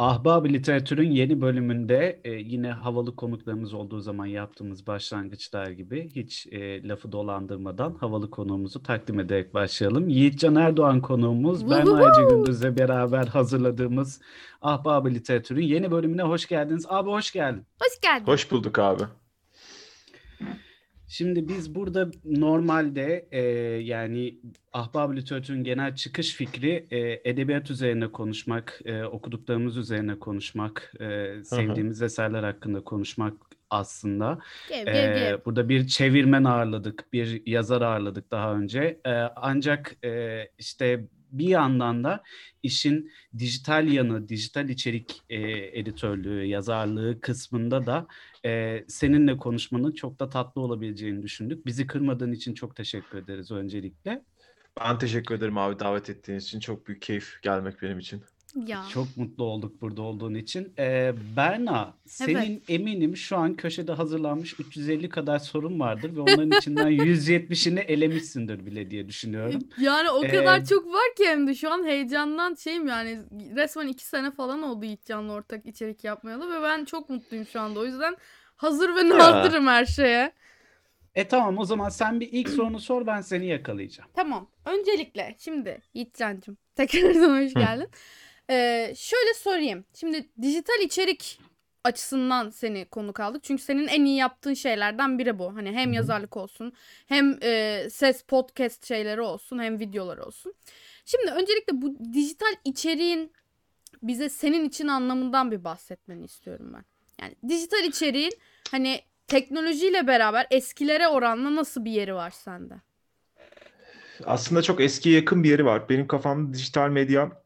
Ahbab Literatür'ün yeni bölümünde e, yine havalı konuklarımız olduğu zaman yaptığımız başlangıçlar gibi hiç e, lafı dolandırmadan havalı konuğumuzu takdim ederek başlayalım. Yiğitcan Erdoğan konuğumuz, ben Ayca Gündüz'le beraber hazırladığımız Ahbab Literatür'ün yeni bölümüne hoş geldiniz. Abi hoş geldin. Hoş geldin. Hoş bulduk abi. Şimdi biz burada normalde e, yani ahbab literatürün genel çıkış fikri e, edebiyat üzerine konuşmak, e, okuduklarımız üzerine konuşmak, e, sevdiğimiz eserler hakkında konuşmak aslında. Gev, E, gev, gev. burada bir çevirmen ağırladık, bir yazar ağırladık daha önce. E, ancak e, işte bir yandan da işin dijital yanı, dijital içerik e, editörlüğü, yazarlığı kısmında da e, seninle konuşmanın çok da tatlı olabileceğini düşündük. Bizi kırmadığın için çok teşekkür ederiz öncelikle. Ben teşekkür ederim abi davet ettiğiniz için. Çok büyük keyif gelmek benim için. Ya. Çok mutlu olduk burada olduğun için. Ee, Berna, senin eminim şu an köşede hazırlanmış 350 kadar sorun vardır ve onların içinden 170'ini elemişsindir bile diye düşünüyorum. Yani o Ee, kadar çok var ki hem de şu an heyecandan şeyim yani resmen iki sene falan oldu Yiğitcan'la ortak içerik yapmayalı ve ben çok mutluyum şu anda. O yüzden hazır ve nazırım her şeye. E tamam o zaman sen bir ilk sorunu sor ben seni yakalayacağım. Tamam. Öncelikle şimdi Yiğitcan'cığım tekrardan hoş geldin. Ee, şöyle sorayım. Şimdi dijital içerik açısından seni konuk aldık. Çünkü senin en iyi yaptığın şeylerden biri bu. Hani hem yazarlık olsun, hem e, ses podcast şeyleri olsun, hem videolar olsun. Şimdi öncelikle bu dijital içeriğin bize senin için anlamından bir bahsetmeni istiyorum ben. Yani dijital içeriğin hani teknolojiyle beraber eskilere oranla nasıl bir yeri var sende? Aslında çok eskiye yakın bir yeri var. Benim kafamda dijital medya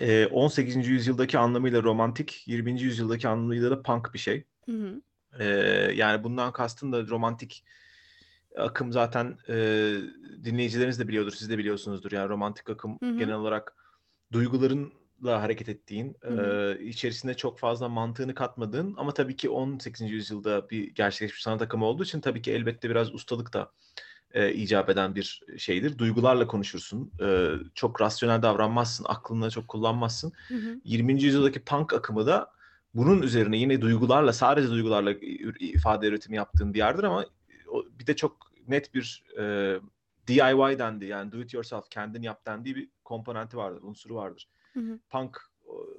e, 18. yüzyıldaki anlamıyla romantik, 20. yüzyıldaki anlamıyla da punk bir şey. Hı hı. E, yani bundan kastım da romantik akım zaten e, dinleyicileriniz de biliyordur, siz de biliyorsunuzdur. Yani romantik akım Hı hı. genel olarak duygularınla hareket ettiğin, Hı hı. e, içerisine çok fazla mantığını katmadığın ama tabii ki 18. yüzyılda bir gerçekleşmiş sanat akımı olduğu için tabii ki elbette biraz ustalık da e, icap eden bir şeydir. Duygularla konuşursun. E, çok rasyonel davranmazsın. Aklını çok kullanmazsın. Hı hı. 20. yüzyıldaki punk akımı da bunun üzerine yine duygularla, sadece duygularla ifade üretimi yaptığın bir yerdir ama bir de çok net bir e, DIY dendi. Yani do it yourself, kendin yap dendiği bir komponenti vardır, unsuru vardır. Hı hı. Punk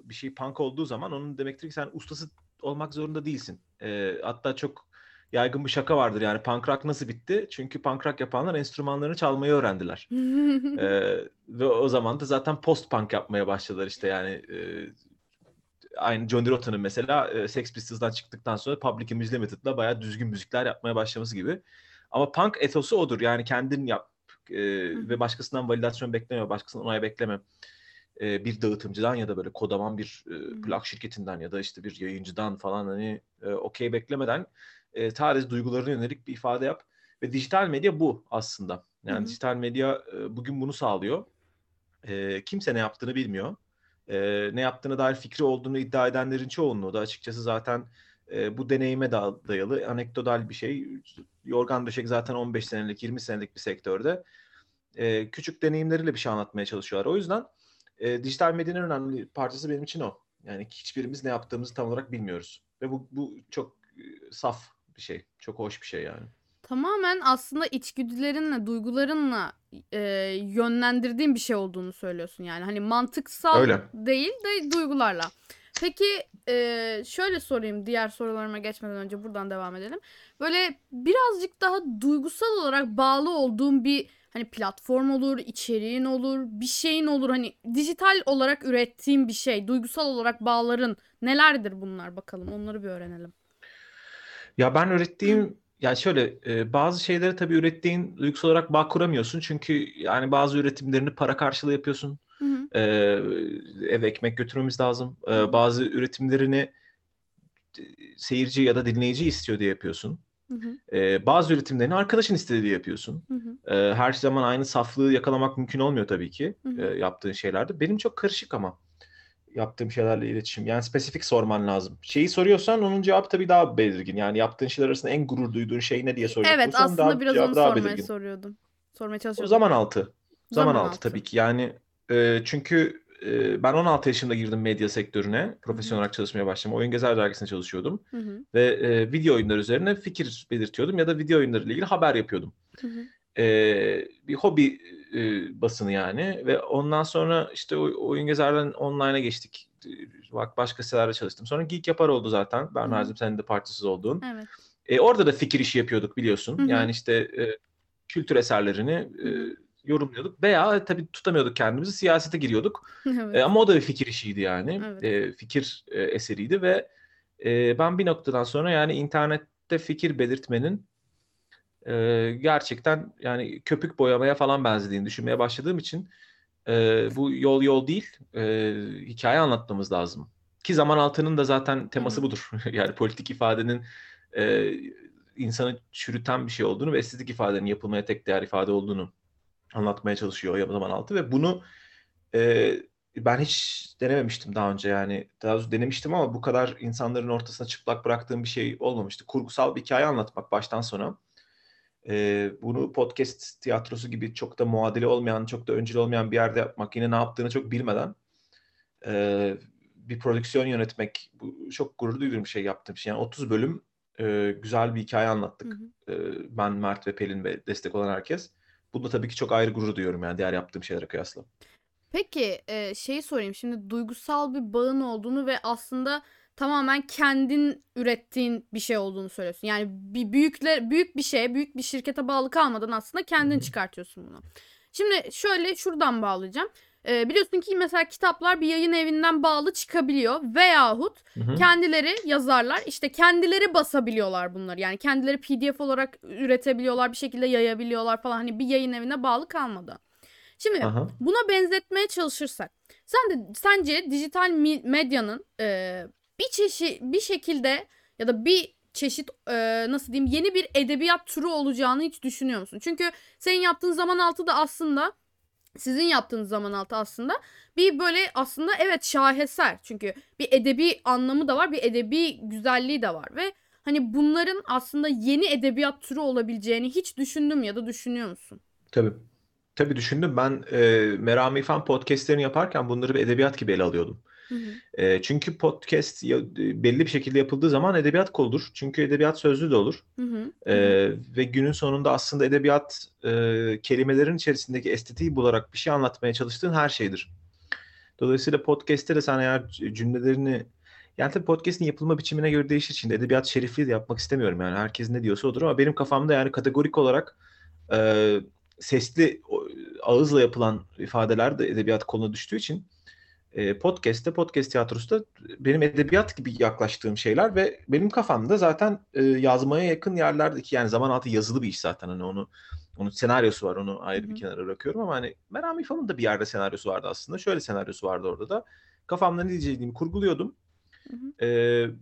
bir şey punk olduğu zaman onun demektir ki sen ustası olmak zorunda değilsin. E, hatta çok yaygın bir şaka vardır yani punk rock nasıl bitti? Çünkü punk rock yapanlar enstrümanlarını çalmayı öğrendiler. Ee, ve o zaman da zaten post punk yapmaya başladılar işte yani e, aynı John Rotan'ın mesela e, Sex Pistols'dan çıktıktan sonra Public Image Limited'la bayağı düzgün müzikler yapmaya başlaması gibi. Ama punk etosu odur yani kendin yap e, ve başkasından validasyon bekleme, başkasından onay bekleme. E, bir dağıtımcıdan ya da böyle kodaman bir e, plak şirketinden ya da işte bir yayıncıdan falan hani e, okey beklemeden e, sadece duygularına yönelik bir ifade yap. Ve dijital medya bu aslında. Yani Hı hı. dijital medya e, bugün bunu sağlıyor. E, kimse ne yaptığını bilmiyor. E, ne yaptığına dair fikri olduğunu iddia edenlerin çoğunluğu da açıkçası zaten e, bu deneyime da dayalı anekdotal bir şey. Yorgan Döşek zaten 15 senelik, 20 senelik bir sektörde. E, küçük deneyimleriyle bir şey anlatmaya çalışıyorlar. O yüzden e, dijital medyanın önemli parçası benim için o. Yani hiçbirimiz ne yaptığımızı tam olarak bilmiyoruz. Ve bu, bu çok e, saf bir şey. Çok hoş bir şey yani. Tamamen aslında içgüdülerinle, duygularınla e, yönlendirdiğin bir şey olduğunu söylüyorsun yani. Hani mantıksal Öyle. değil de duygularla. Peki e, şöyle sorayım diğer sorularıma geçmeden önce buradan devam edelim. Böyle birazcık daha duygusal olarak bağlı olduğun bir hani platform olur, içeriğin olur, bir şeyin olur. Hani dijital olarak ürettiğin bir şey, duygusal olarak bağların nelerdir bunlar bakalım onları bir öğrenelim. Ya ben ürettiğim ya şöyle e, bazı şeyleri tabii ürettiğin duygusal olarak bağ kuramıyorsun. Çünkü yani bazı üretimlerini para karşılığı yapıyorsun. Hı hı. E, eve ekmek götürmemiz lazım. E, bazı üretimlerini e, seyirci ya da dinleyici istiyor diye yapıyorsun. Hı hı. E, bazı üretimlerini arkadaşın istediği yapıyorsun. Hı hı. E, her zaman aynı saflığı yakalamak mümkün olmuyor tabii ki Hı hı. e, yaptığın şeylerde. Benim çok karışık ama yaptığım şeylerle iletişim. Yani spesifik sorman lazım. Şeyi soruyorsan onun cevabı tabii daha belirgin. Yani yaptığın şeyler arasında en gurur duyduğun şey ne diye soracak Evet aslında daha, biraz onu daha sormaya belirgin. soruyordum. Sormaya O çalışıyordum. zaman altı. Zaman, Zaman altı altı. tabii ki. Yani e, çünkü e, ben 16 yaşında girdim medya sektörüne. Profesyonel olarak çalışmaya başladım. Oyun Gezer Dergisi'nde çalışıyordum. Hı hı. Ve e, video oyunları üzerine fikir belirtiyordum ya da video oyunları ile ilgili haber yapıyordum. Hı hı. E, bir hobi e, basını yani. Ve ondan sonra işte o- Oyun Gezer'den online'a geçtik. E, Bak başka sitelerde çalıştım. Sonra Geek Yapar oldu zaten. Berna'cığım senin de partisiz olduğun. Evet. E, orada da fikir işi yapıyorduk biliyorsun. Hı hı. Yani işte e, kültür eserlerini e, yorumluyorduk veya tabii tutamıyorduk kendimizi siyasete giriyorduk. evet. E, ama o da bir fikir işiydi yani. Evet. E, fikir e, eseriydi ve e, ben bir noktadan sonra yani internette fikir belirtmenin e, gerçekten yani köpük boyamaya falan benzediğini düşünmeye başladığım için e, bu yol yol değil e, hikaye anlatmamız lazım. Ki zaman altının da zaten teması budur. yani politik ifadenin e, insanı çürüten bir şey olduğunu ve estetik ifadenin yapılmaya tek değer ifade olduğunu anlatmaya çalışıyor o zaman altı ve bunu e, ben hiç denememiştim daha önce yani daha doğrusu denemiştim ama bu kadar insanların ortasına çıplak bıraktığım bir şey olmamıştı. Kurgusal bir hikaye anlatmak baştan sona. E, bunu podcast tiyatrosu gibi çok da muadili olmayan, çok da öncül olmayan bir yerde yapmak, yine ne yaptığını çok bilmeden e, bir prodüksiyon yönetmek, bu çok gurur duyduğum bir şey yaptığım şey. Yani 30 bölüm e, güzel bir hikaye anlattık. Hı hı. E, ben, Mert ve Pelin ve destek olan herkes. Bunda tabii ki çok ayrı gurur duyuyorum yani diğer yaptığım şeylere kıyasla. Peki e, şeyi sorayım şimdi duygusal bir bağın olduğunu ve aslında tamamen kendin ürettiğin bir şey olduğunu söylüyorsun. Yani bir büyükle büyük bir şeye, büyük bir şirkete bağlı kalmadan aslında kendin çıkartıyorsun bunu. Şimdi şöyle şuradan bağlayacağım. E, biliyorsun ki mesela kitaplar bir yayın evinden bağlı çıkabiliyor veyahut Hı hı. kendileri yazarlar işte kendileri basabiliyorlar bunları. Yani kendileri PDF olarak üretebiliyorlar, bir şekilde yayabiliyorlar falan. Hani bir yayın evine bağlı kalmadan. Şimdi Aha. Buna benzetmeye çalışırsak, sen de sence dijital medyanın e, bir çeşit bir şekilde ya da bir çeşit e, nasıl diyeyim yeni bir edebiyat türü olacağını hiç düşünüyor musun? Çünkü senin yaptığın zaman altı da aslında sizin yaptığınız zaman altı aslında bir böyle aslında evet şaheser. Çünkü bir edebi anlamı da var, bir edebi güzelliği de var ve hani bunların aslında yeni edebiyat türü olabileceğini hiç düşündüm ya da düşünüyor musun? Tabii. Tabii düşündüm. Ben e, Merami Fan podcastlerini yaparken bunları bir edebiyat gibi ele alıyordum. Hı hı. E, çünkü podcast ya- belli bir şekilde yapıldığı zaman edebiyat koludur. Çünkü edebiyat sözlü de olur. Hı hı. E, ve günün sonunda aslında edebiyat e, kelimelerin içerisindeki estetiği bularak bir şey anlatmaya çalıştığın her şeydir. Dolayısıyla podcast'te de sen eğer cümlelerini yani tabii podcast'in yapılma biçimine göre değişir. Şimdi edebiyat şerifliği de yapmak istemiyorum yani. Herkes ne diyorsa odur ama benim kafamda yani kategorik olarak e, sesli ağızla yapılan ifadeler de edebiyat koluna düştüğü için e, podcast'te, podcast tiyatrosu da benim edebiyat gibi yaklaştığım şeyler ve benim kafamda zaten e, yazmaya yakın yerlerdeki yani zaman altı yazılı bir iş zaten hani onu onun senaryosu var onu ayrı Hı bir kenara bırakıyorum ama hani Merami Fan'ın da bir yerde senaryosu vardı aslında. Şöyle senaryosu vardı orada da. Kafamda ne diyeceğimi kurguluyordum. Hı hı. E,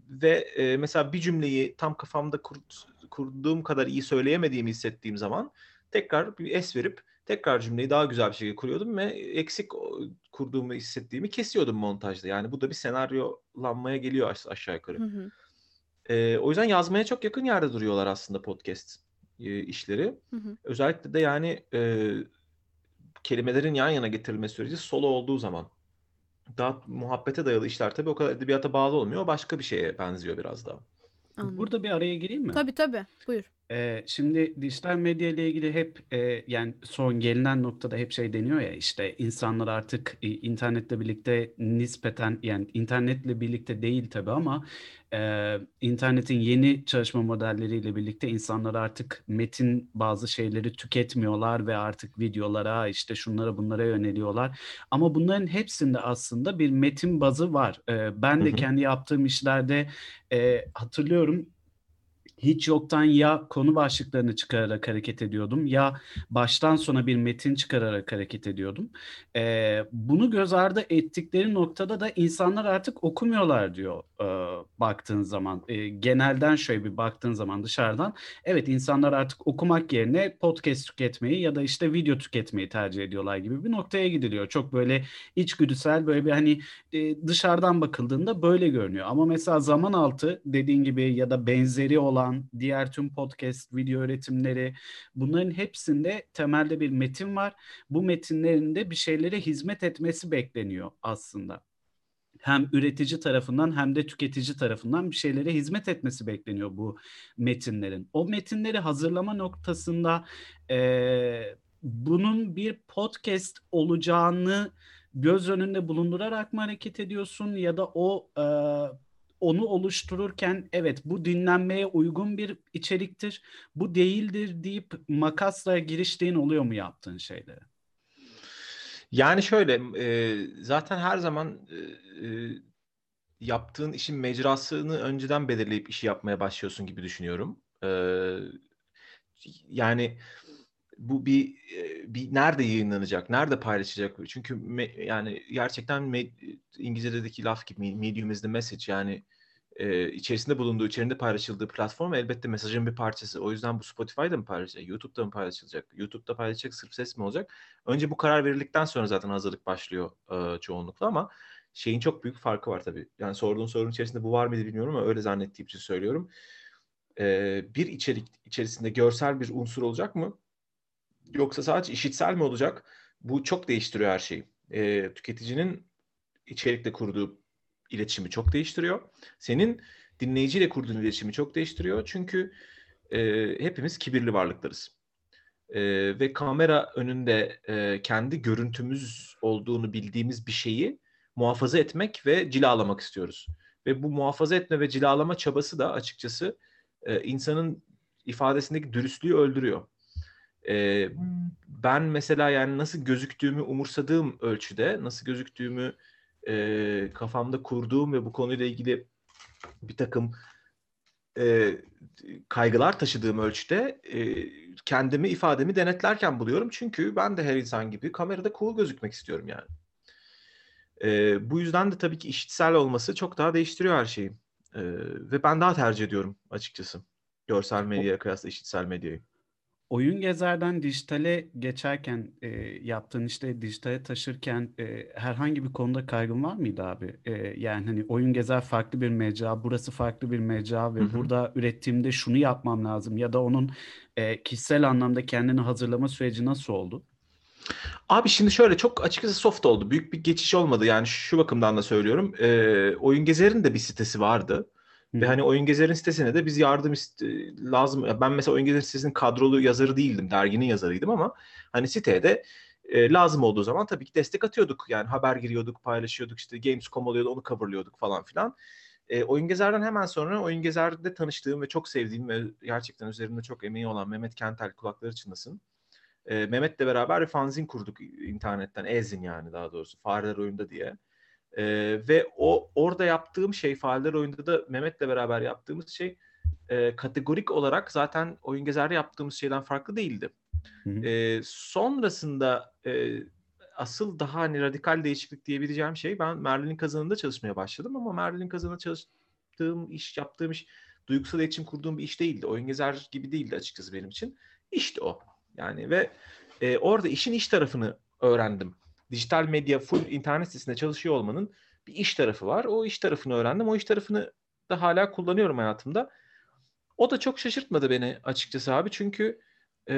ve e, mesela bir cümleyi tam kafamda kur- kurduğum kadar iyi söyleyemediğimi hissettiğim zaman tekrar bir es verip tekrar cümleyi daha güzel bir şekilde kuruyordum ve eksik kurduğumu hissettiğimi kesiyordum montajda. Yani bu da bir senaryolanmaya geliyor aş- aşağı yukarı. Hı hı. Ee, o yüzden yazmaya çok yakın yerde duruyorlar aslında podcast e, işleri. Hı hı. Özellikle de yani e, kelimelerin yan yana getirilme süreci solo olduğu zaman. Daha muhabbete dayalı işler tabii o kadar edebiyata bağlı olmuyor. Başka bir şeye benziyor biraz daha. Anladım. Burada bir araya gireyim mi? Tabii tabii. Buyur. Ee, şimdi dijital medya ile ilgili hep e, yani son gelinen noktada hep şey deniyor ya işte insanlar artık e, internetle birlikte nispeten yani internetle birlikte değil tabii ama e, internetin yeni çalışma modelleriyle birlikte insanlar artık metin bazı şeyleri tüketmiyorlar ve artık videolara işte şunlara bunlara yöneliyorlar. Ama bunların hepsinde aslında bir metin bazı var. E, ben de kendi yaptığım işlerde e, hatırlıyorum hiç yoktan ya konu başlıklarını çıkararak hareket ediyordum ya baştan sona bir metin çıkararak hareket ediyordum. Ee, bunu göz ardı ettikleri noktada da insanlar artık okumuyorlar diyor e, baktığın zaman. E, genelden şöyle bir baktığın zaman dışarıdan evet insanlar artık okumak yerine podcast tüketmeyi ya da işte video tüketmeyi tercih ediyorlar gibi bir noktaya gidiliyor. Çok böyle içgüdüsel böyle bir hani e, dışarıdan bakıldığında böyle görünüyor. Ama mesela zaman altı dediğin gibi ya da benzeri olan yapan diğer tüm podcast, video üretimleri bunların hepsinde temelde bir metin var. Bu metinlerin de bir şeylere hizmet etmesi bekleniyor aslında hem üretici tarafından hem de tüketici tarafından bir şeylere hizmet etmesi bekleniyor bu metinlerin. O metinleri hazırlama noktasında e, bunun bir podcast olacağını göz önünde bulundurarak mı hareket ediyorsun ya da o e, onu oluştururken evet bu dinlenmeye uygun bir içeriktir, bu değildir deyip makasla giriştiğin oluyor mu yaptığın şeylere? Yani şöyle e, zaten her zaman e, e, yaptığın işin mecrasını önceden belirleyip işi yapmaya başlıyorsun gibi düşünüyorum. E, yani bu bir bir nerede yayınlanacak, nerede paylaşacak? Çünkü me, yani gerçekten me, İngilizce'deki laf gibi medium is the message yani e, içerisinde bulunduğu, içerisinde paylaşıldığı platform elbette mesajın bir parçası. O yüzden bu Spotify'da mı paylaşılacak, YouTube'da mı paylaşılacak, YouTube'da paylaşacak sırf ses mi olacak? Önce bu karar verildikten sonra zaten hazırlık başlıyor e, çoğunlukla ama şeyin çok büyük farkı var tabii. Yani sorduğun sorunun içerisinde bu var mıydı bilmiyorum ama öyle zannettiğim için söylüyorum. E, bir içerik içerisinde görsel bir unsur olacak mı? Yoksa sadece işitsel mi olacak? Bu çok değiştiriyor her şeyi. E, tüketicinin içerikle kurduğu iletişimi çok değiştiriyor. Senin dinleyiciyle kurduğun iletişimi çok değiştiriyor. Çünkü e, hepimiz kibirli varlıklarız. E, ve kamera önünde e, kendi görüntümüz olduğunu bildiğimiz bir şeyi muhafaza etmek ve cilalamak istiyoruz. Ve bu muhafaza etme ve cilalama çabası da açıkçası e, insanın ifadesindeki dürüstlüğü öldürüyor. E, ben mesela yani nasıl gözüktüğümü umursadığım ölçüde, nasıl gözüktüğümü e, kafamda kurduğum ve bu konuyla ilgili bir takım e, kaygılar taşıdığım ölçüde e, kendimi ifademi denetlerken buluyorum. Çünkü ben de her insan gibi kamerada cool gözükmek istiyorum yani. E, bu yüzden de tabii ki işitsel olması çok daha değiştiriyor her şeyi. E, ve ben daha tercih ediyorum açıkçası. Görsel medyaya kıyasla işitsel medyayı. Oyun Gezer'den dijitale geçerken e, yaptığın işte dijitale taşırken e, herhangi bir konuda kaygın var mıydı abi? E, yani hani Oyun Gezer farklı bir mecra, burası farklı bir mecra ve Hı hı. burada ürettiğimde şunu yapmam lazım ya da onun e, kişisel anlamda kendini hazırlama süreci nasıl oldu? Abi şimdi şöyle çok açıkçası soft oldu. Büyük bir geçiş olmadı. Yani şu bakımdan da söylüyorum. E, Oyun Gezer'in de bir sitesi vardı. Ve hani Oyun Gezer'in sitesine de biz yardım iste- lazım. Ben mesela Oyun Gezer sitesinin kadrolu yazarı değildim. Derginin yazarıydım ama hani siteye de e, lazım olduğu zaman tabii ki destek atıyorduk. Yani haber giriyorduk, paylaşıyorduk. işte Gamescom oluyordu, onu coverlıyorduk falan filan. E, Oyun Gezer'den hemen sonra Oyun Gezer'de tanıştığım ve çok sevdiğim ve gerçekten üzerinde çok emeği olan Mehmet Kentel kulakları çınlasın. E, Mehmet'le beraber bir fanzin kurduk internetten. Ezin yani daha doğrusu. Fareler Oyunda diye. Ee, ve o orada yaptığım şey Failler oyunda da Mehmet'le beraber yaptığımız şey e, kategorik olarak zaten oyun gezerde yaptığımız şeyden farklı değildi. Hı hı. Sonrasında e, asıl daha hani radikal değişiklik diyebileceğim şey ben Merlin'in kazanında çalışmaya başladım ama Merlin'in kazanında çalıştığım iş, yaptığım iş duygusal iletişim kurduğum bir iş değildi. Oyun gezer gibi değildi açıkçası benim için. İşte o. Yani ve e, orada işin iş tarafını öğrendim dijital medya full internet sitesinde çalışıyor olmanın bir iş tarafı var. O iş tarafını öğrendim. O iş tarafını da hala kullanıyorum hayatımda. O da çok şaşırtmadı beni açıkçası abi. Çünkü e,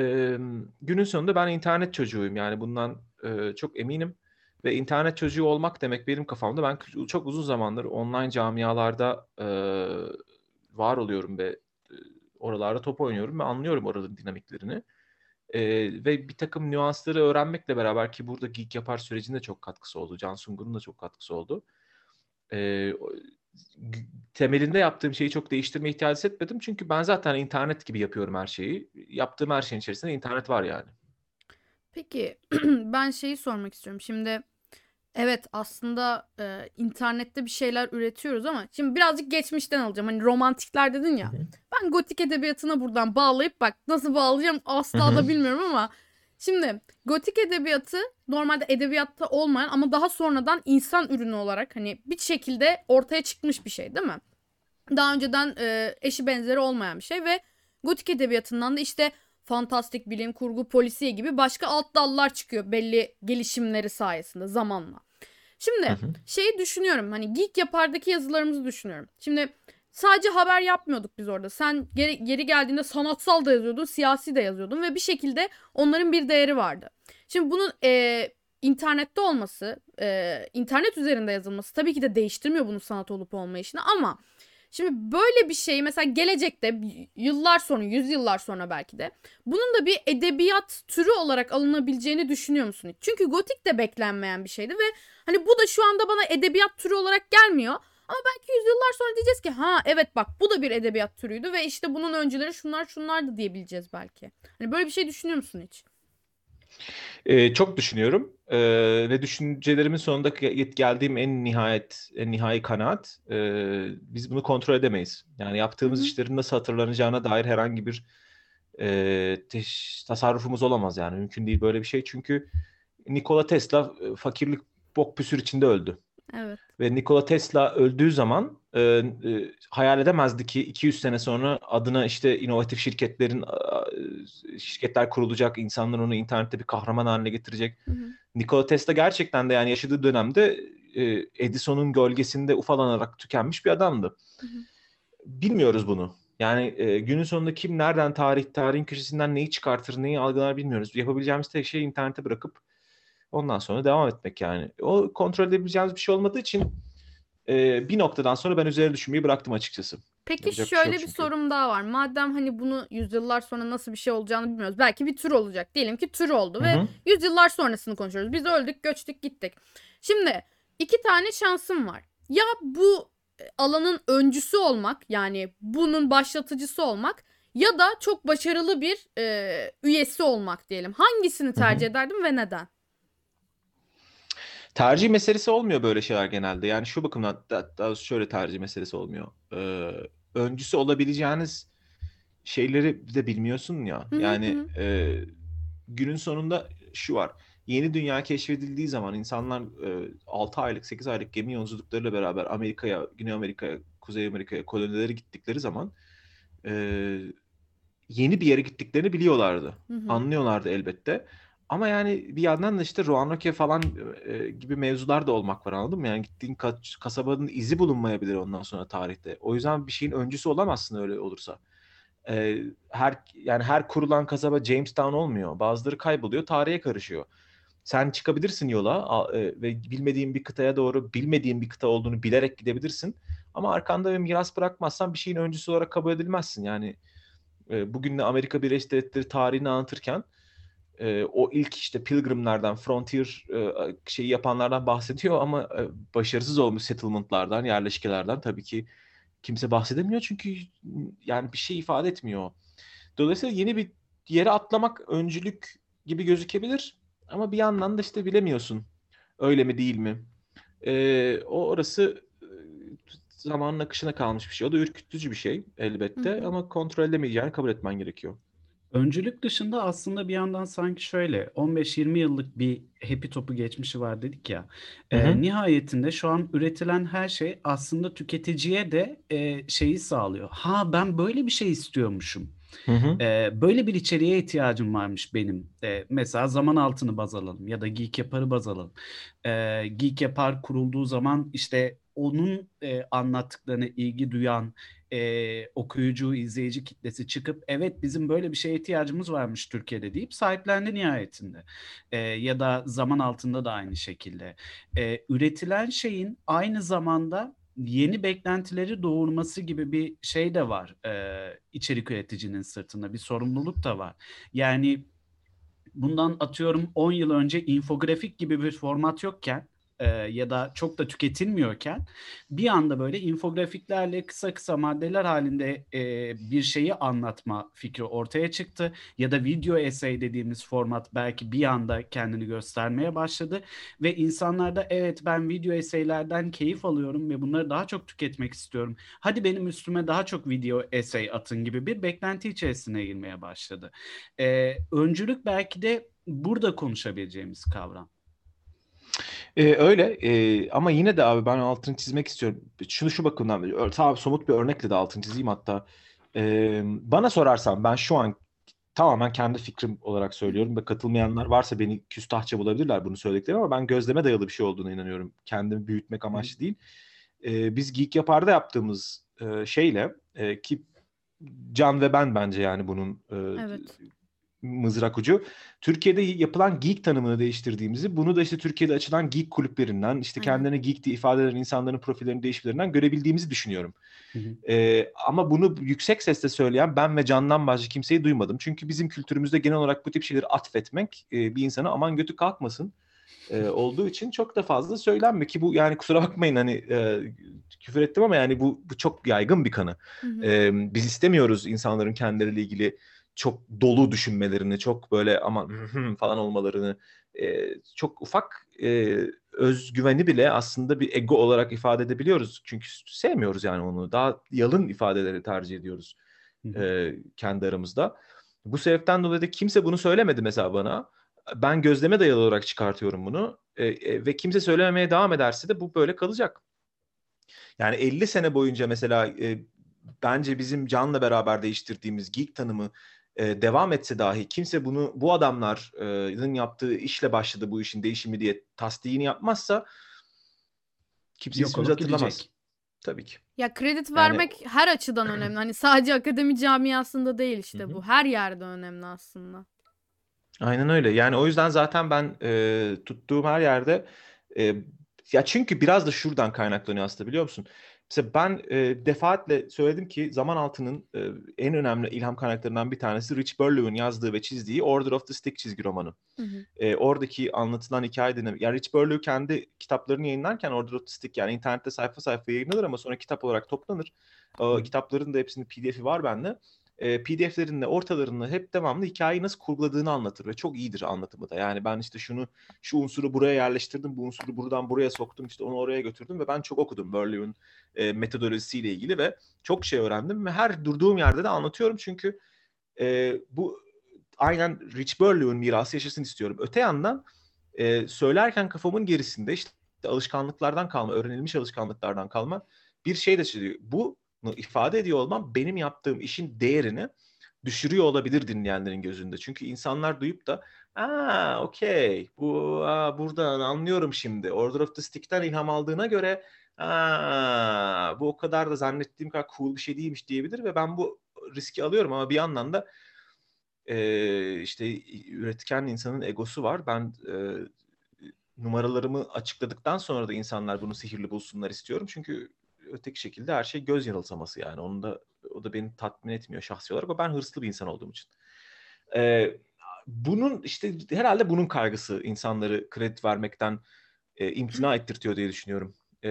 günün sonunda ben internet çocuğuyum. Yani bundan e, çok eminim. Ve internet çocuğu olmak demek benim kafamda. Ben çok uzun zamandır online camialarda e, var oluyorum ve e, oralarda top oynuyorum ve anlıyorum oranın dinamiklerini. Ee, ve bir takım nüansları öğrenmekle beraber ki burada Geek Yapar sürecinde çok katkısı oldu. Can Sungur'un da çok katkısı oldu. Ee, temelinde yaptığım şeyi çok değiştirme ihtiyacı hissetmedim. Çünkü ben zaten internet gibi yapıyorum her şeyi. Yaptığım her şeyin içerisinde internet var yani. Peki ben şeyi sormak istiyorum. Şimdi Evet aslında e, internette bir şeyler üretiyoruz ama şimdi birazcık geçmişten alacağım. Hani romantikler dedin ya. Hı hı. Ben gotik edebiyatına buradan bağlayıp bak nasıl bağlayacağım asla da bilmiyorum ama şimdi gotik edebiyatı normalde edebiyatta olmayan ama daha sonradan insan ürünü olarak hani bir şekilde ortaya çıkmış bir şey değil mi? Daha önceden e, eşi benzeri olmayan bir şey ve gotik edebiyatından da işte fantastik bilim kurgu polisiye gibi başka alt dallar çıkıyor belli gelişimleri sayesinde zamanla. Şimdi Hı hı. şeyi düşünüyorum hani Geek Yapar'daki yazılarımızı düşünüyorum. Şimdi sadece haber yapmıyorduk biz orada. Sen geri, geri geldiğinde sanatsal da yazıyordun, siyasi de yazıyordun ve bir şekilde onların bir değeri vardı. Şimdi bunun e, internette olması, e, internet üzerinde yazılması tabii ki de değiştirmiyor bunun sanat olup olmayışını ama Şimdi böyle bir şey mesela gelecekte yıllar sonra, yüzyıllar sonra belki de bunun da bir edebiyat türü olarak alınabileceğini düşünüyor musun? Çünkü gotik de beklenmeyen bir şeydi ve hani bu da şu anda bana edebiyat türü olarak gelmiyor. Ama belki yüzyıllar sonra diyeceğiz ki ha evet bak bu da bir edebiyat türüydü ve işte bunun öncüleri şunlar şunlardı diyebileceğiz belki. Hani böyle bir şey düşünüyor musun hiç? Ee, çok düşünüyorum ee, ve düşüncelerimin sonunda geldiğim en nihayet, en nihai kanaat e, biz bunu kontrol edemeyiz. Yani yaptığımız Hı-hı. işlerin nasıl hatırlanacağına dair herhangi bir e, teş- tasarrufumuz olamaz yani mümkün değil böyle bir şey çünkü Nikola Tesla fakirlik bok püsür içinde öldü. Evet. Ve Nikola Tesla öldüğü zaman e, e, hayal edemezdi ki 200 sene sonra adına işte inovatif şirketlerin e, şirketler kurulacak, insanlar onu internette bir kahraman haline getirecek. Hı hı. Nikola Tesla gerçekten de yani yaşadığı dönemde e, Edison'un gölgesinde ufalanarak tükenmiş bir adamdı. Hı hı. Bilmiyoruz bunu. Yani e, günün sonunda kim nereden tarih, tarihin köşesinden neyi çıkartır, neyi algılar bilmiyoruz. Yapabileceğimiz tek şey internete bırakıp Ondan sonra devam etmek yani. O kontrol edebileceğimiz bir şey olmadığı için e, bir noktadan sonra ben üzerine düşünmeyi bıraktım açıkçası. Peki Yapacak şöyle bir, şey bir sorum daha var. Madem hani bunu yüzyıllar sonra nasıl bir şey olacağını bilmiyoruz. Belki bir tür olacak. Diyelim ki tür oldu ve Hı-hı. yüzyıllar sonrasını konuşuyoruz. Biz öldük, göçtük, gittik. Şimdi iki tane şansım var. Ya bu e, alanın öncüsü olmak yani bunun başlatıcısı olmak ya da çok başarılı bir e, üyesi olmak diyelim. Hangisini tercih Hı-hı. ederdim ve neden? Tercih meselesi olmuyor böyle şeyler genelde. Yani şu bakımdan daha şöyle tercih meselesi olmuyor. Ee, öncüsü olabileceğiniz şeyleri de bilmiyorsun ya. Yani e, günün sonunda şu var. Yeni dünya keşfedildiği zaman insanlar e, 6 aylık 8 aylık gemi yolculuklarıyla beraber Amerika'ya, Güney Amerika'ya, Kuzey Amerika'ya kolonileri gittikleri zaman e, yeni bir yere gittiklerini biliyorlardı. Hı hı. Anlıyorlardı elbette. Ama yani bir yandan da işte Roanoke falan e, gibi mevzular da olmak var anladın mı? Yani gittiğin ka- kasabanın izi bulunmayabilir ondan sonra tarihte. O yüzden bir şeyin öncüsü olamazsın öyle olursa. E, her yani her kurulan kasaba Jamestown olmuyor. Bazıları kayboluyor, tarihe karışıyor. Sen çıkabilirsin yola e, ve bilmediğin bir kıtaya doğru bilmediğin bir kıta olduğunu bilerek gidebilirsin. Ama arkanda bir miras bırakmazsan bir şeyin öncüsü olarak kabul edilmezsin. Yani e, bugün de Amerika Birleşik Devletleri tarihini anlatırken e, o ilk işte Pilgrimlerden, Frontier e, şeyi yapanlardan bahsediyor ama e, başarısız olmuş settlement'lardan, yerleşkelerden tabii ki kimse bahsedemiyor çünkü yani bir şey ifade etmiyor. Dolayısıyla yeni bir yere atlamak öncülük gibi gözükebilir ama bir yandan da işte bilemiyorsun. Öyle mi değil mi? E, o orası zamanın akışına kalmış bir şey. O da ürkütücü bir şey elbette hı ama kontrol edemeyeceğini kabul etmen gerekiyor. Öncülük dışında aslında bir yandan sanki şöyle 15-20 yıllık bir happy topu geçmişi var dedik ya. Hı hı. nihayetinde şu an üretilen her şey aslında tüketiciye de e, şeyi sağlıyor. Ha ben böyle bir şey istiyormuşum. Hı hı. E, böyle bir içeriğe ihtiyacım varmış benim. E, mesela zaman altını baz alalım ya da Geek Yapar'ı baz alalım. E, Geek Yapar kurulduğu zaman işte onun e, anlattıklarına ilgi duyan e, okuyucu, izleyici kitlesi çıkıp evet bizim böyle bir şeye ihtiyacımız varmış Türkiye'de deyip sahiplendi nihayetinde. E, ya da zaman altında da aynı şekilde. E, üretilen şeyin aynı zamanda yeni beklentileri doğurması gibi bir şey de var e, içerik üreticinin sırtında bir sorumluluk da var. Yani bundan atıyorum 10 yıl önce infografik gibi bir format yokken e, ya da çok da tüketilmiyorken bir anda böyle infografiklerle kısa kısa maddeler halinde e, bir şeyi anlatma fikri ortaya çıktı. Ya da video essay dediğimiz format belki bir anda kendini göstermeye başladı. Ve insanlar da evet ben video essaylerden keyif alıyorum ve bunları daha çok tüketmek istiyorum. Hadi benim üstüme daha çok video essay atın gibi bir beklenti içerisine girmeye başladı. E, öncülük belki de burada konuşabileceğimiz kavram. Ee, öyle ee, ama yine de abi ben altını çizmek istiyorum. Şunu şu bakımdan tabii somut bir örnekle de altını çizeyim hatta. Ee, bana sorarsan ben şu an tamamen kendi fikrim olarak söylüyorum ve katılmayanlar varsa beni küstahça bulabilirler bunu söylediklerim ama ben gözleme dayalı bir şey olduğuna inanıyorum. Kendimi büyütmek amaçlı değil. Ee, biz Geek Yapar'da yaptığımız e, şeyle e, ki Can ve ben bence yani bunun e, Evet. Mızrak ucu. Türkiye'de yapılan geek tanımını değiştirdiğimizi, bunu da işte Türkiye'de açılan geek kulüplerinden, işte Aynen. kendilerini geek diye ifade eden insanların profillerinin değişmelerinden görebildiğimizi düşünüyorum. Hı hı. Ee, ama bunu yüksek sesle söyleyen ben ve Can'dan başka kimseyi duymadım. Çünkü bizim kültürümüzde genel olarak bu tip şeyleri atfetmek e, bir insana aman götü kalkmasın e, olduğu için çok da fazla söylenmiyor ki bu yani kusura bakmayın hani e, küfür ettim ama yani bu, bu çok yaygın bir kanı. Hı hı. Ee, biz istemiyoruz insanların kendileriyle ilgili çok dolu düşünmelerini, çok böyle aman falan olmalarını. Ee, çok ufak e, özgüveni bile aslında bir ego olarak ifade edebiliyoruz. Çünkü sevmiyoruz yani onu. Daha yalın ifadeleri tercih ediyoruz e, kendi aramızda. Bu sebepten dolayı da kimse bunu söylemedi mesela bana. Ben gözleme dayalı olarak çıkartıyorum bunu. E, e, ve kimse söylememeye devam ederse de bu böyle kalacak. Yani 50 sene boyunca mesela e, bence bizim Can'la beraber değiştirdiğimiz geek tanımı e, devam etse dahi kimse bunu bu adamların yaptığı işle başladı bu işin değişimi diye tasdiğini yapmazsa kimse Yok ismimizi hatırlamaz. gidecek. Tabii ki. Ya kredi vermek her açıdan önemli. Hani sadece akademi camiasında değil işte Hı hı. bu. Her yerde önemli aslında. Aynen öyle. Yani o yüzden zaten ben e, tuttuğum her yerde e, ya çünkü biraz da şuradan kaynaklanıyor aslında biliyor musun? Mesela ben e, defaatle söyledim ki Zaman Altı'nın e, en önemli ilham kaynaklarından bir tanesi Rich Burlew'un yazdığı ve çizdiği Order of the Stick çizgi romanı. Hı hı. E, oradaki anlatılan hikaye dinamik. Yani Rich Burlew kendi kitaplarını yayınlarken Order of the Stick yani internette sayfa sayfa yayınlanır ama sonra kitap olarak toplanır. Hı. kitapların da hepsinin PDF'i var bende. E, PDF'lerin de ortalarında hep devamlı hikayeyi nasıl kurguladığını anlatır ve çok iyidir anlatımı da. Yani ben işte şunu şu unsuru buraya yerleştirdim, bu unsuru buradan buraya soktum, işte onu oraya götürdüm ve ben çok okudum Burlew'un e, metodolojisiyle ilgili ve çok şey öğrendim ve her durduğum yerde de anlatıyorum çünkü e, bu aynen Rich Burlew'un mirası yaşasın istiyorum. Öte yandan e, söylerken kafamın gerisinde işte alışkanlıklardan kalma, öğrenilmiş alışkanlıklardan kalma bir şey de çıkıyor. Bunu ifade ediyor olmam benim yaptığım işin değerini düşürüyor olabilir dinleyenlerin gözünde. Çünkü insanlar duyup da aa okey bu aa, buradan anlıyorum şimdi. Order of the Stick'ten ilham aldığına göre aa, bu o kadar da zannettiğim kadar cool bir şey değilmiş diyebilir ve ben bu riski alıyorum ama bir yandan da e, işte üretken insanın egosu var. Ben e, numaralarımı açıkladıktan sonra da insanlar bunu sihirli bulsunlar istiyorum. Çünkü öteki şekilde her şey göz yanılsaması yani. Onu da o da beni tatmin etmiyor şahsi olarak. Ama ben hırslı bir insan olduğum için. Ee, bunun işte herhalde bunun kaygısı insanları kredi vermekten e, imtina ettirtiyor diye düşünüyorum. Ee,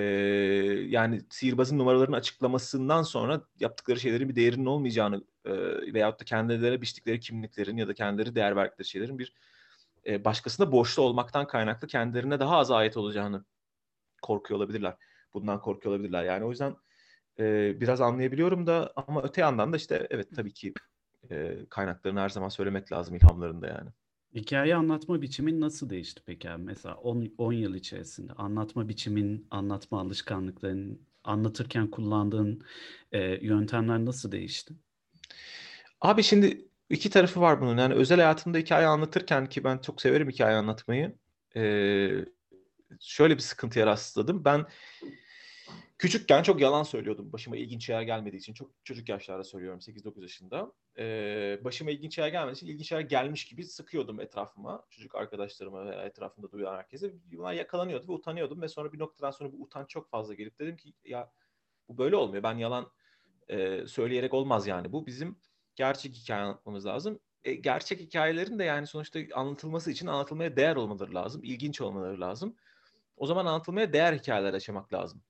yani sihirbazın numaralarını açıklamasından sonra yaptıkları şeylerin bir değerinin olmayacağını e, veyahut da kendilerine biçtikleri kimliklerin ya da kendileri değer verdikleri şeylerin bir e, başkasına borçlu olmaktan kaynaklı kendilerine daha az ait olacağını korkuyor olabilirler. Bundan korkuyor olabilirler. Yani o yüzden e, biraz anlayabiliyorum da ama öte yandan da işte evet tabii ki e, kaynaklarını her zaman söylemek lazım ilhamlarında yani. Hikaye anlatma biçimin nasıl değişti peki abi? Mesela 10 yıl içerisinde anlatma biçimin, anlatma alışkanlıkların, anlatırken kullandığın e, yöntemler nasıl değişti? Abi şimdi iki tarafı var bunun. Yani özel hayatımda hikaye anlatırken ki ben çok severim hikaye anlatmayı. E, şöyle bir sıkıntıya rastladım. Ben küçükken çok yalan söylüyordum. Başıma ilginç şeyler gelmediği için. Çok çocuk yaşlarda söylüyorum 8-9 yaşında. Ee, başıma ilginç şeyler gelmediği için ilginç şeyler gelmiş gibi sıkıyordum etrafıma. Çocuk arkadaşlarıma ve etrafımda duyan herkese. Bunlar yakalanıyordu ve utanıyordum. Ve sonra bir noktadan sonra bu utanç çok fazla gelip dedim ki ya bu böyle olmuyor. Ben yalan e, söyleyerek olmaz yani. Bu bizim gerçek hikaye anlatmamız lazım. E, gerçek hikayelerin de yani sonuçta anlatılması için anlatılmaya değer olmaları lazım. ilginç olmaları lazım. O zaman anlatılmaya değer hikayeler yaşamak lazım.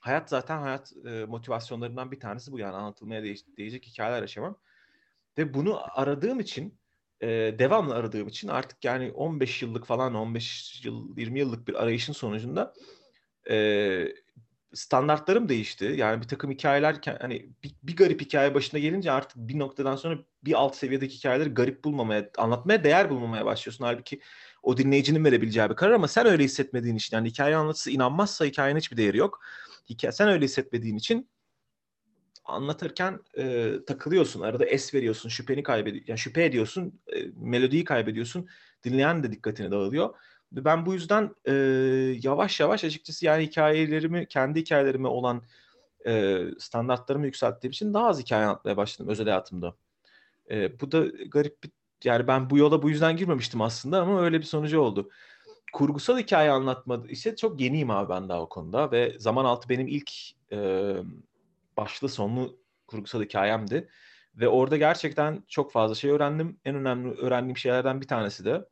Hayat zaten hayat e, motivasyonlarından bir tanesi bu yani anlatılmaya değ- değecek hikayeler yaşamam. Ve bunu aradığım için e, devamlı aradığım için artık yani 15 yıllık falan 15 yıl 20 yıllık bir arayışın sonucunda e, standartlarım değişti. Yani bir takım hikayeler hani bir, bir garip hikaye başına gelince artık bir noktadan sonra bir alt seviyedeki hikayeleri garip bulmamaya, anlatmaya değer bulmamaya başlıyorsun. Halbuki o dinleyicinin verebileceği bir karar ama sen öyle hissetmediğin için yani hikaye anlatısı inanmazsa hikayenin hiçbir değeri yok. Hikaye, sen öyle hissetmediğin için anlatırken e, takılıyorsun. Arada es veriyorsun, şüpheni kaybediyorsun. Yani şüphe ediyorsun, e, melodiyi kaybediyorsun. Dinleyen de dikkatini dağılıyor. Ben bu yüzden e, yavaş yavaş açıkçası yani hikayelerimi, kendi hikayelerime olan e, standartlarımı yükselttiğim için daha az hikaye anlatmaya başladım özel hayatımda. E, bu da garip bir yani ben bu yola bu yüzden girmemiştim aslında ama öyle bir sonucu oldu. Kurgusal hikaye anlatma ise çok yeniyim abi ben daha o konuda ve Zaman Altı benim ilk e, başlı sonlu kurgusal hikayemdi. Ve orada gerçekten çok fazla şey öğrendim. En önemli öğrendiğim şeylerden bir tanesi de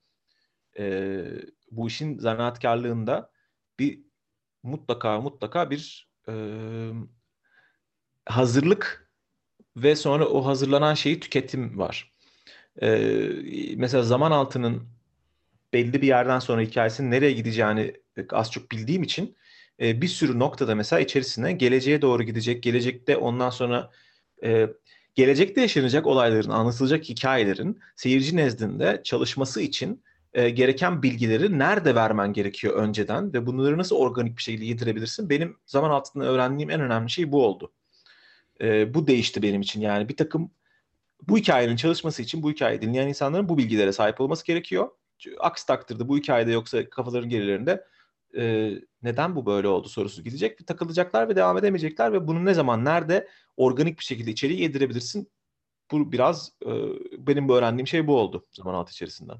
e, bu işin zanaatkarlığında bir mutlaka mutlaka bir e, hazırlık ve sonra o hazırlanan şeyi tüketim var. E, mesela zaman altının belli bir yerden sonra hikayesinin nereye gideceğini az çok bildiğim için e, bir sürü noktada mesela içerisine geleceğe doğru gidecek, gelecekte ondan sonra e, gelecekte yaşanacak olayların, anlatılacak hikayelerin seyirci nezdinde çalışması için e, gereken bilgileri nerede vermen gerekiyor önceden ve bunları nasıl organik bir şekilde yedirebilirsin? Benim zaman altında öğrendiğim en önemli şey bu oldu. E, bu değişti benim için. Yani bir takım bu hikayenin çalışması için bu hikayeyi dinleyen insanların bu bilgilere sahip olması gerekiyor. Aksi takdirde bu hikayede yoksa kafaların gerilerinde e, neden bu böyle oldu sorusu gidecek ve takılacaklar ve devam edemeyecekler ve bunu ne zaman nerede organik bir şekilde içeriye yedirebilirsin. Bu biraz e, benim bu öğrendiğim şey bu oldu zaman altı içerisinde.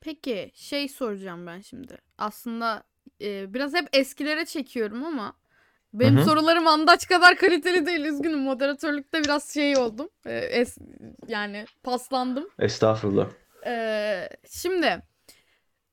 Peki şey soracağım ben şimdi. Aslında e, biraz hep eskilere çekiyorum ama benim Hı-hı. sorularım andaç kadar kaliteli değil. Üzgünüm moderatörlükte biraz şey oldum. E, es, yani paslandım. Estağfurullah. E, şimdi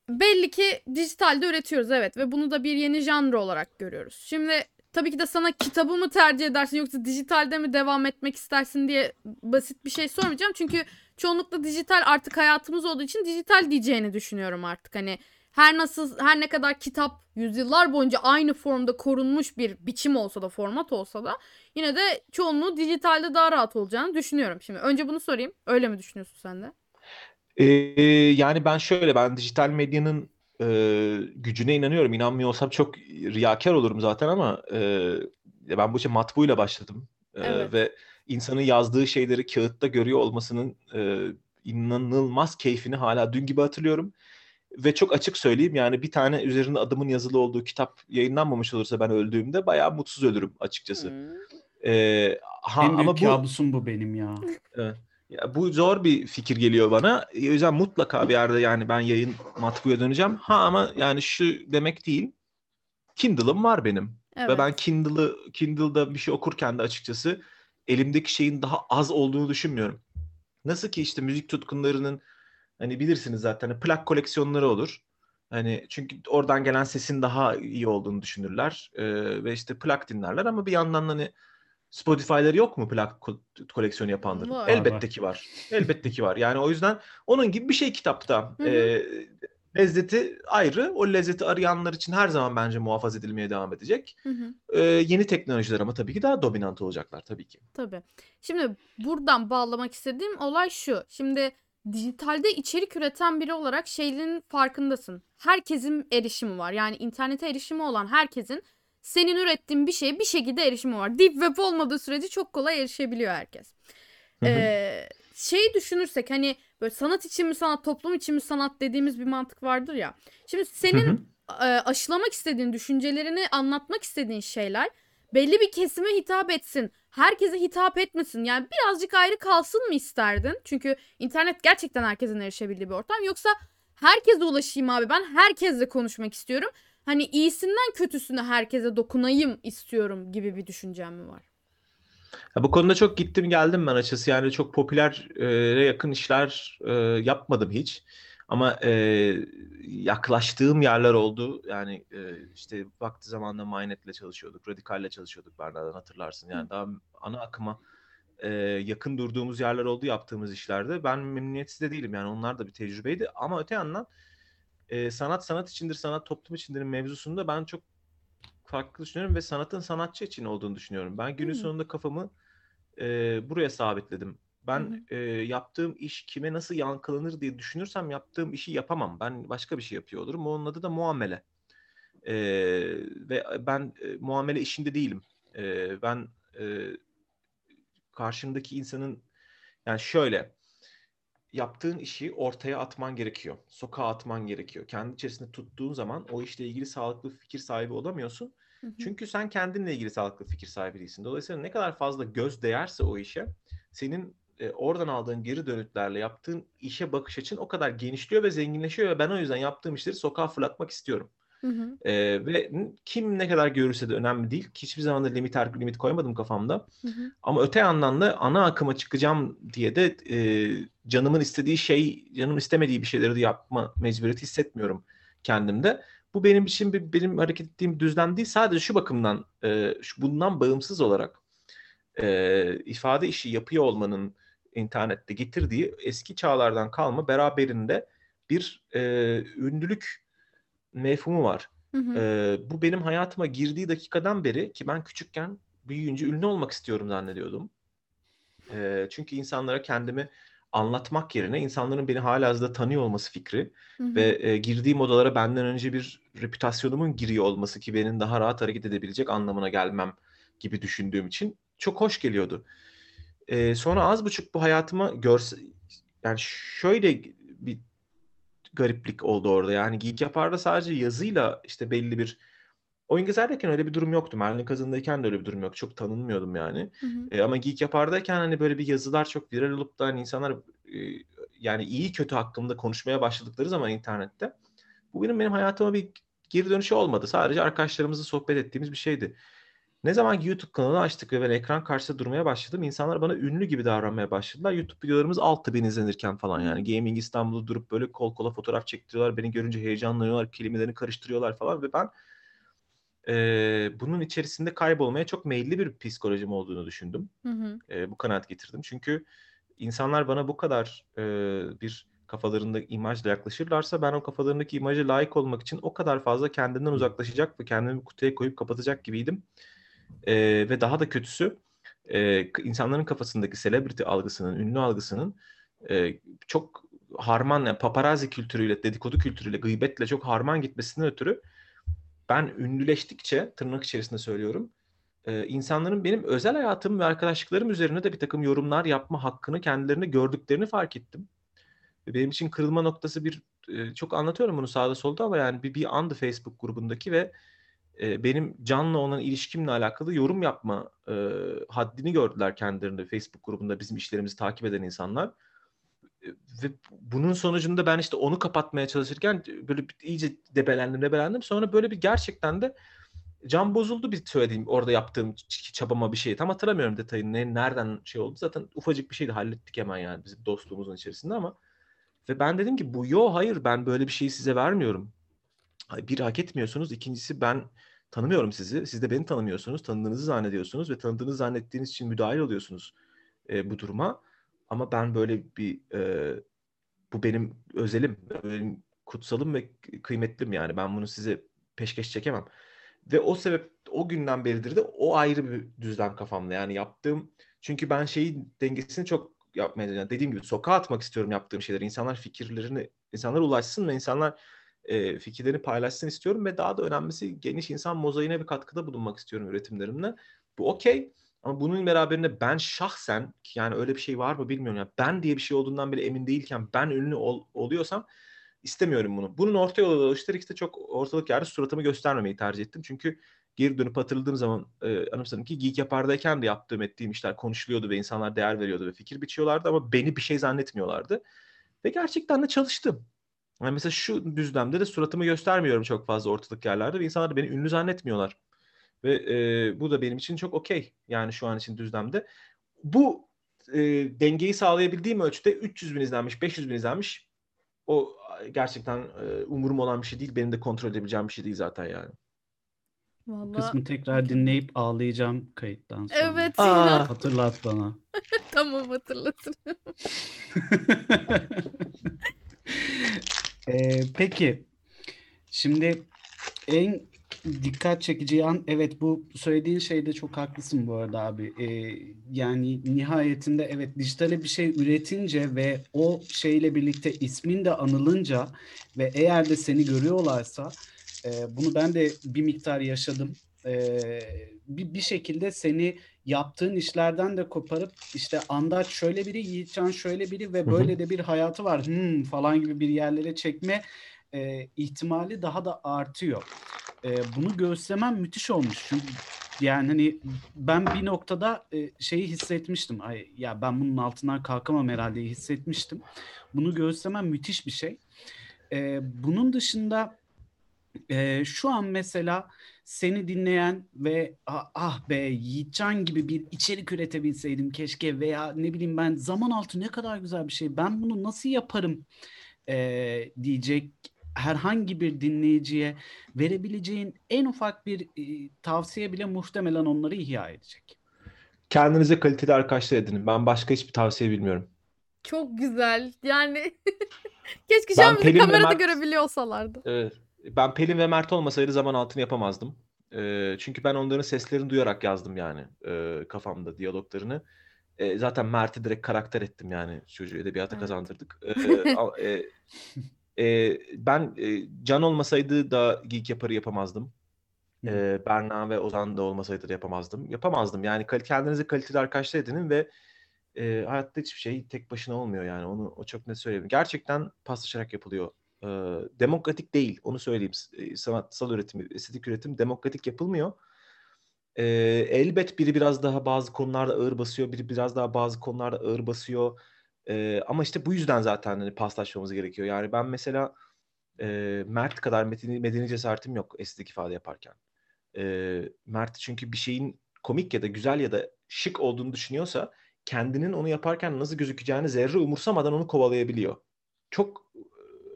belli ki dijitalde üretiyoruz evet ve bunu da bir yeni janr olarak görüyoruz. Şimdi tabii ki de sana kitabı mı tercih edersin yoksa dijitalde mi devam etmek istersin diye basit bir şey sormayacağım. Çünkü çoğunlukla dijital artık hayatımız olduğu için dijital diyeceğini düşünüyorum artık. Hani her nasıl her ne kadar kitap yüzyıllar boyunca aynı formda korunmuş bir biçim olsa da format olsa da yine de çoğunluğu dijitalde daha rahat olacağını düşünüyorum. Şimdi önce bunu sorayım. Öyle mi düşünüyorsun sen de? Ee, yani ben şöyle ben dijital medyanın e, gücüne inanıyorum. İnanmıyor olsam çok riyakar olurum zaten ama e, ben bu işe matbuuyla başladım. E, Evet. Ve insanın yazdığı şeyleri kağıtta görüyor olmasının e, inanılmaz keyfini hala dün gibi hatırlıyorum. Ve çok açık söyleyeyim yani bir tane üzerinde adımın yazılı olduğu kitap yayınlanmamış olursa ben öldüğümde bayağı mutsuz ölürüm açıkçası. Hmm. E, ha, en büyük ama bu kabusum bu benim ya. Ya bu zor bir fikir geliyor bana. O yüzden mutlaka bir yerde yani ben yayın matbuya döneceğim. Ha ama yani şu demek değil. Kindle'ım var benim. Evet. Ve ben Kindle'ı Kindle'da bir şey okurken de açıkçası elimdeki şeyin daha az olduğunu düşünmüyorum. Nasıl ki işte müzik tutkunlarının hani bilirsiniz zaten hani plak koleksiyonları olur. Hani çünkü oradan gelen sesin daha iyi olduğunu düşünürler. Ee, ve işte plak dinlerler ama bir yandan hani Spotify'ları yok mu plak ko- koleksiyonu yapanların? Var. Elbette Var. ki var. Elbette ki var. Yani o yüzden onun gibi bir şey kitapta. Hı hı. Ee, lezzeti ayrı. O lezzeti arayanlar için her zaman bence muhafaza edilmeye devam edecek. Hı hı. Ee, yeni teknolojiler ama tabii ki daha dominant olacaklar tabii ki. Tabii. Şimdi buradan bağlamak istediğim olay şu. Şimdi dijitalde içerik üreten biri olarak şeylerin farkındasın. Herkesin erişimi var. Yani internete erişimi olan herkesin senin ürettiğin bir şeye bir şekilde erişimi var. Deep web olmadığı sürece çok kolay erişebiliyor herkes. Ee, şeyi düşünürsek hani böyle sanat için mi sanat, toplum için mi sanat dediğimiz bir mantık vardır ya. Şimdi senin e, aşılamak istediğin düşüncelerini anlatmak istediğin şeyler belli bir kesime hitap etsin. Herkese hitap etmesin. Yani birazcık ayrı kalsın mı isterdin? Çünkü internet gerçekten herkesin erişebildiği bir ortam. Yoksa herkese ulaşayım abi ben herkesle konuşmak istiyorum. Hani iyisinden kötüsüne herkese dokunayım istiyorum gibi bir düşüncem mi var? Ya bu konuda çok gittim geldim ben açıkçası. Yani çok popülere yakın işler e, yapmadım hiç. Ama e, yaklaştığım yerler oldu. Yani e, işte vakti zamanında Mynet'le çalışıyorduk, Radikal'le çalışıyorduk Berna'dan hatırlarsın. Yani daha ana akıma e, yakın durduğumuz yerler oldu yaptığımız işlerde. Ben memnuniyetsiz de değilim yani onlar da bir tecrübeydi. Ama öte yandan e, sanat sanat içindir, sanat toplum içindir mevzusunda ben çok farklı düşünüyorum ve sanatın sanatçı için olduğunu düşünüyorum. Ben günün Hmm. sonunda kafamı e, buraya sabitledim. Ben Hı e, yaptığım iş kime nasıl yankılanır diye düşünürsem yaptığım işi yapamam. Ben başka bir şey yapıyor olurum. Onun adı da muamele. E, ve ben e, muamele işinde değilim. E, ben e, karşımdaki insanın yani şöyle yaptığın işi ortaya atman gerekiyor. Sokağa atman gerekiyor. Kendi içerisinde tuttuğun zaman o işle ilgili sağlıklı fikir sahibi olamıyorsun. Hı hı. Çünkü sen kendinle ilgili sağlıklı fikir sahibi değilsin. Dolayısıyla ne kadar fazla göz değerse o işe senin e, oradan aldığın geri dönütlerle yaptığın işe bakış açın o kadar genişliyor ve zenginleşiyor ve ben o yüzden yaptığım işleri sokağa fırlatmak istiyorum. Hı hı. E, ve kim ne kadar görürse de önemli değil. Hiçbir zaman da limit limit koymadım kafamda. Hı hı. Ama öte yandan da ana akıma çıkacağım diye de e, canımın istediği şey, canım istemediği bir şeyleri de yapma mecburiyeti hissetmiyorum kendimde. Bu benim için bir, benim hareket ettiğim düzlem değil. Sadece şu bakımdan, e, şu, bundan bağımsız olarak e, ifade işi yapıyor olmanın internette getirdiği eski çağlardan kalma beraberinde bir e, ünlülük mefhumu var. Hı hı. Ee, bu benim hayatıma girdiği dakikadan beri ki ben küçükken büyüyünce ünlü olmak istiyorum zannediyordum. Ee, çünkü insanlara kendimi anlatmak yerine insanların beni halihazırda tanıyor olması fikri Hı hı. ve e, girdiğim odalara benden önce bir reputasyonumun giriyor olması ki benim daha rahat hareket edebilecek anlamına gelmem gibi düşündüğüm için çok hoş geliyordu. Ee, sonra az buçuk bu hayatıma görse yani şöyle bir gariplik oldu orada. Yani Geek Yapar'da sadece yazıyla işte belli bir oyun gezerken öyle bir durum yoktu. Merlin Kazan'dayken de öyle bir durum yok. Çok tanınmıyordum yani. Hı hı. E, ama Geek Yapar'dayken hani böyle bir yazılar çok viral olup da hani insanlar e, yani iyi kötü hakkında konuşmaya başladıkları zaman internette bu benim benim hayatıma bir geri dönüşü olmadı. Sadece arkadaşlarımızla sohbet ettiğimiz bir şeydi. Ne zaman ki YouTube kanalı açtık ve ben ekran karşısında durmaya başladım, insanlar bana ünlü gibi davranmaya başladılar. YouTube videolarımız 6000 izlenirken falan yani. Gaming İstanbul'da durup böyle kol kola fotoğraf çektiriyorlar. Beni görünce heyecanlanıyorlar, kelimelerini karıştırıyorlar falan ve ben e, bunun içerisinde kaybolmaya çok meyilli bir psikolojim olduğunu düşündüm. Hı hı. E, bu kanaat getirdim. Çünkü insanlar bana bu kadar e, bir kafalarında imajla yaklaşırlarsa ben o kafalarındaki imaja layık olmak için o kadar fazla kendimden uzaklaşacak ve kendimi kutuya koyup kapatacak gibiydim. E, ve daha da kötüsü e, insanların kafasındaki celebrity algısının, ünlü algısının e, çok harman, yani paparazzi kültürüyle, dedikodu kültürüyle, gıybetle çok harman gitmesinden ötürü ben ünlüleştikçe, tırnak içerisinde söylüyorum, e, insanların benim özel hayatım ve arkadaşlıklarım üzerine de bir takım yorumlar yapma hakkını kendilerine gördüklerini fark ettim. Benim için kırılma noktası bir, e, çok anlatıyorum bunu sağda solda ama yani bir, bir andı Facebook grubundaki ve e, benim Can'la olan ilişkimle alakalı yorum yapma e, haddini gördüler kendilerinde Facebook grubunda bizim işlerimizi takip eden insanlar. E, Ve bunun sonucunda ben işte onu kapatmaya çalışırken böyle bir iyice debelendim debelendim. Sonra böyle bir gerçekten de can bozuldu bir söylediğim orada yaptığım çabama bir şey. Tam hatırlamıyorum detayını ne, nereden şey oldu. Zaten ufacık bir şeydi hallettik hemen yani bizim dostluğumuzun içerisinde ama ve ben dedim ki bu yo hayır ben böyle bir şeyi size vermiyorum. Bir hak etmiyorsunuz. İkincisi ben tanımıyorum sizi. Siz de beni tanımıyorsunuz. Tanıdığınızı zannediyorsunuz ve tanıdığınızı zannettiğiniz için müdahil oluyorsunuz e, bu duruma. Ama ben böyle bir e, bu benim özelim, benim kutsalım ve kıymetlim yani. Ben bunu size peşkeş çekemem. Ve o sebep o günden beridir de o ayrı bir düzlem kafamda. Yani yaptığım çünkü ben şeyi dengesini çok yapmaya yani dediğim gibi sokağa atmak istiyorum yaptığım şeyleri. İnsanlar fikirlerini insanlara ulaşsın ve insanlar e, fikirlerini paylaşsın istiyorum ve daha da önemlisi geniş insan mozaiğine bir katkıda bulunmak istiyorum üretimlerimle. Bu okey. Ama bunun beraberinde ben şahsen yani öyle bir şey var mı bilmiyorum. Yani ben diye bir şey olduğundan bile emin değilken ben ünlü ol- oluyorsam istemiyorum bunu. Bunun orta yolu işte çok ortalık yerde suratımı göstermemeyi tercih ettim. Çünkü geri dönüp hatırladığım zaman e, anımsadım ki Geek Yapar'dayken de yaptığım ettiğim işler konuşuluyordu ve insanlar değer veriyordu ve fikir biçiyorlardı ama beni bir şey zannetmiyorlardı. Ve gerçekten de çalıştım. Yani mesela şu düzlemde de suratımı göstermiyorum çok fazla ortalık yerlerde ve insanlar da beni ünlü zannetmiyorlar. Ve e, bu da benim için çok okey. Yani şu an için düzlemde. Bu e, dengeyi sağlayabildiğim ölçüde 300 bin izlenmiş, 500 bin izlenmiş. O gerçekten e, umurum olan bir şey değil. Benim de kontrol edebileceğim bir şey değil zaten yani. Vallahi kısmı tekrar dinleyip ağlayacağım kayıttan sonra. evet Aa. Hatırlat bana. tamam hatırlatırım. Ee, peki. Şimdi en dikkat çekici an evet bu söylediğin şeyde çok haklısın bu arada abi. Ee, yani nihayetinde evet dijitale bir şey üretince ve o şeyle birlikte ismin de anılınca ve eğer de seni görüyorlarsa e, bunu ben de bir miktar yaşadım. Ee, bir, bir şekilde seni yaptığın işlerden de koparıp işte Andaç şöyle biri, Yiğitcan şöyle biri ve böyle de bir hayatı var hmm, falan gibi bir yerlere çekme e, ihtimali daha da artıyor. E, bunu göğüslemem müthiş olmuş. Çünkü yani hani ben bir noktada e, şeyi hissetmiştim. Ay ya ben bunun altından kalkamam herhalde hissetmiştim. Bunu göğüslemem müthiş bir şey. E, bunun dışında e, şu an mesela seni dinleyen ve ah, ah be Yiğitcan gibi bir içerik üretebilseydim keşke veya ne bileyim ben zaman altı ne kadar güzel bir şey ben bunu nasıl yaparım e, diyecek herhangi bir dinleyiciye verebileceğin en ufak bir e, tavsiye bile muhtemelen onları ihya edecek. Kendinize kaliteli arkadaşlar edinin. Ben başka hiçbir tavsiye bilmiyorum. Çok güzel. Yani keşke şu Ben an bizi kamerada Mert- görebiliyor olsalardı. Evet. Ben Pelin ve Mert olmasaydı zaman altını yapamazdım. Ee, çünkü ben onların seslerini duyarak yazdım yani e, kafamda diyaloglarını. E, zaten Mert'i direkt karakter ettim yani çocuğu edebiyata Evet. kazandırdık. E, a- e, e, ben e, Can olmasaydı da Geek Yapar'ı yapamazdım. E, Berna ve Ozan da olmasaydı da yapamazdım. Yapamazdım yani kendinize kaliteli arkadaşlar edinin ve e, hayatta hiçbir şey tek başına olmuyor yani onu o çok net söyleyeyim. Gerçekten paslaşarak yapılıyor. E, demokratik değil onu söyleyeyim. Sanatsal üretim, estetik üretim demokratik yapılmıyor. E, elbet biri biraz daha bazı konularda ağır basıyor, biri biraz daha bazı konularda ağır basıyor. E, ama işte bu yüzden zaten hani paslaşmamız gerekiyor. Yani ben mesela e, Mert kadar medeni, medeni cesaretim yok estetik ifade yaparken. E, Mert çünkü bir şeyin komik ya da güzel ya da şık olduğunu düşünüyorsa kendinin onu yaparken nasıl gözükeceğini zerre umursamadan onu kovalayabiliyor. Çok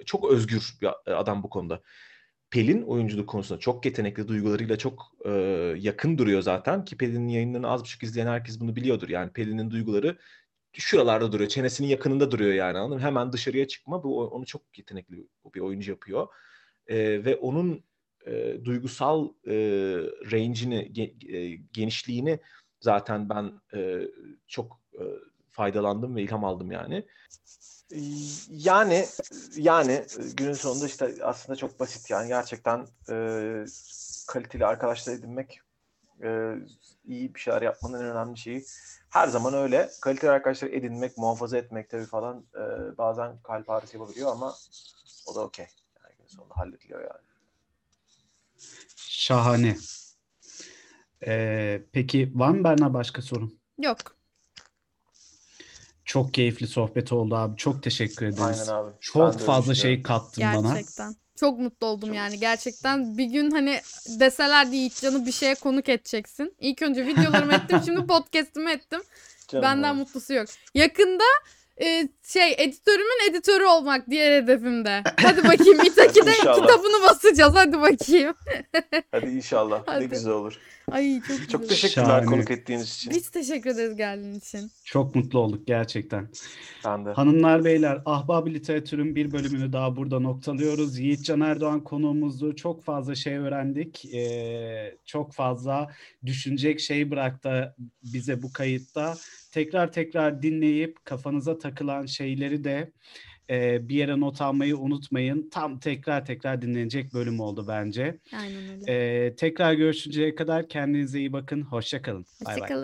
çok özgür bir adam bu konuda. Pelin oyunculuk konusunda çok yetenekli duygularıyla çok e, yakın duruyor zaten ki Pelin'in yayınlarını az buçuk izleyen herkes bunu biliyordur. Yani Pelin'in duyguları şuralarda duruyor. Çenesinin yakınında duruyor yani anladın mı? Hemen dışarıya çıkma bu onu çok yetenekli bir oyuncu yapıyor. E, ve onun e, duygusal e, range'ini, ge- e, genişliğini zaten ben e, çok e, faydalandım ve ilham aldım yani. Yani yani günün sonunda işte aslında çok basit yani gerçekten e, kaliteli arkadaşlar edinmek e, iyi bir şeyler yapmanın en önemli şeyi. Her zaman öyle. Kaliteli arkadaşlar edinmek, muhafaza etmek tabii falan e, bazen kalp ağrısı yapabiliyor ama o da okey. Yani günün sonunda hallediliyor yani. Şahane. Ee, peki var mı Berna başka sorun? Yok. Çok keyifli sohbet oldu abi. Çok teşekkür ederiz. Aynen abi. Ben de Çok öyle fazla şey kattın bana. Gerçekten. Çok mutlu oldum Çok- yani gerçekten. Bir gün hani deselerdi Yiğitcan'ı bir şeye konuk edeceksin. İlk önce videolarımı ettim şimdi podcast'ımı ettim. Canım Benden benim. mutlusu yok. Yakında e, şey editörümün editörü olmak diğer hedefimde. Hadi bakayım İtaki'de İnşallah. kitabını basacağız hadi bakayım. Hadi inşallah. Hadi. Ne güzel olur. Ay çok güzel. Çok teşekkürler Şahane. konuk ettiğiniz için. Biz teşekkür ederiz geldiğin için. Çok mutlu olduk gerçekten. Ben de. Hanımlar beyler Ahbab Literatür'ün bir bölümünü daha burada noktalıyoruz. Yiğitcan Erdoğan konuğumuzdu. Çok fazla şey öğrendik. Ee, çok fazla düşünecek şey bıraktı bize bu kayıtta. Tekrar tekrar dinleyip kafanıza takılan şeyleri de e, bir yere not almayı unutmayın. Tam tekrar tekrar dinlenecek bölüm oldu bence. Aynen öyle. Ee, tekrar görüşünceye kadar kendinize iyi bakın. Hoşça kalın. Bay bay. Hoşçakalın.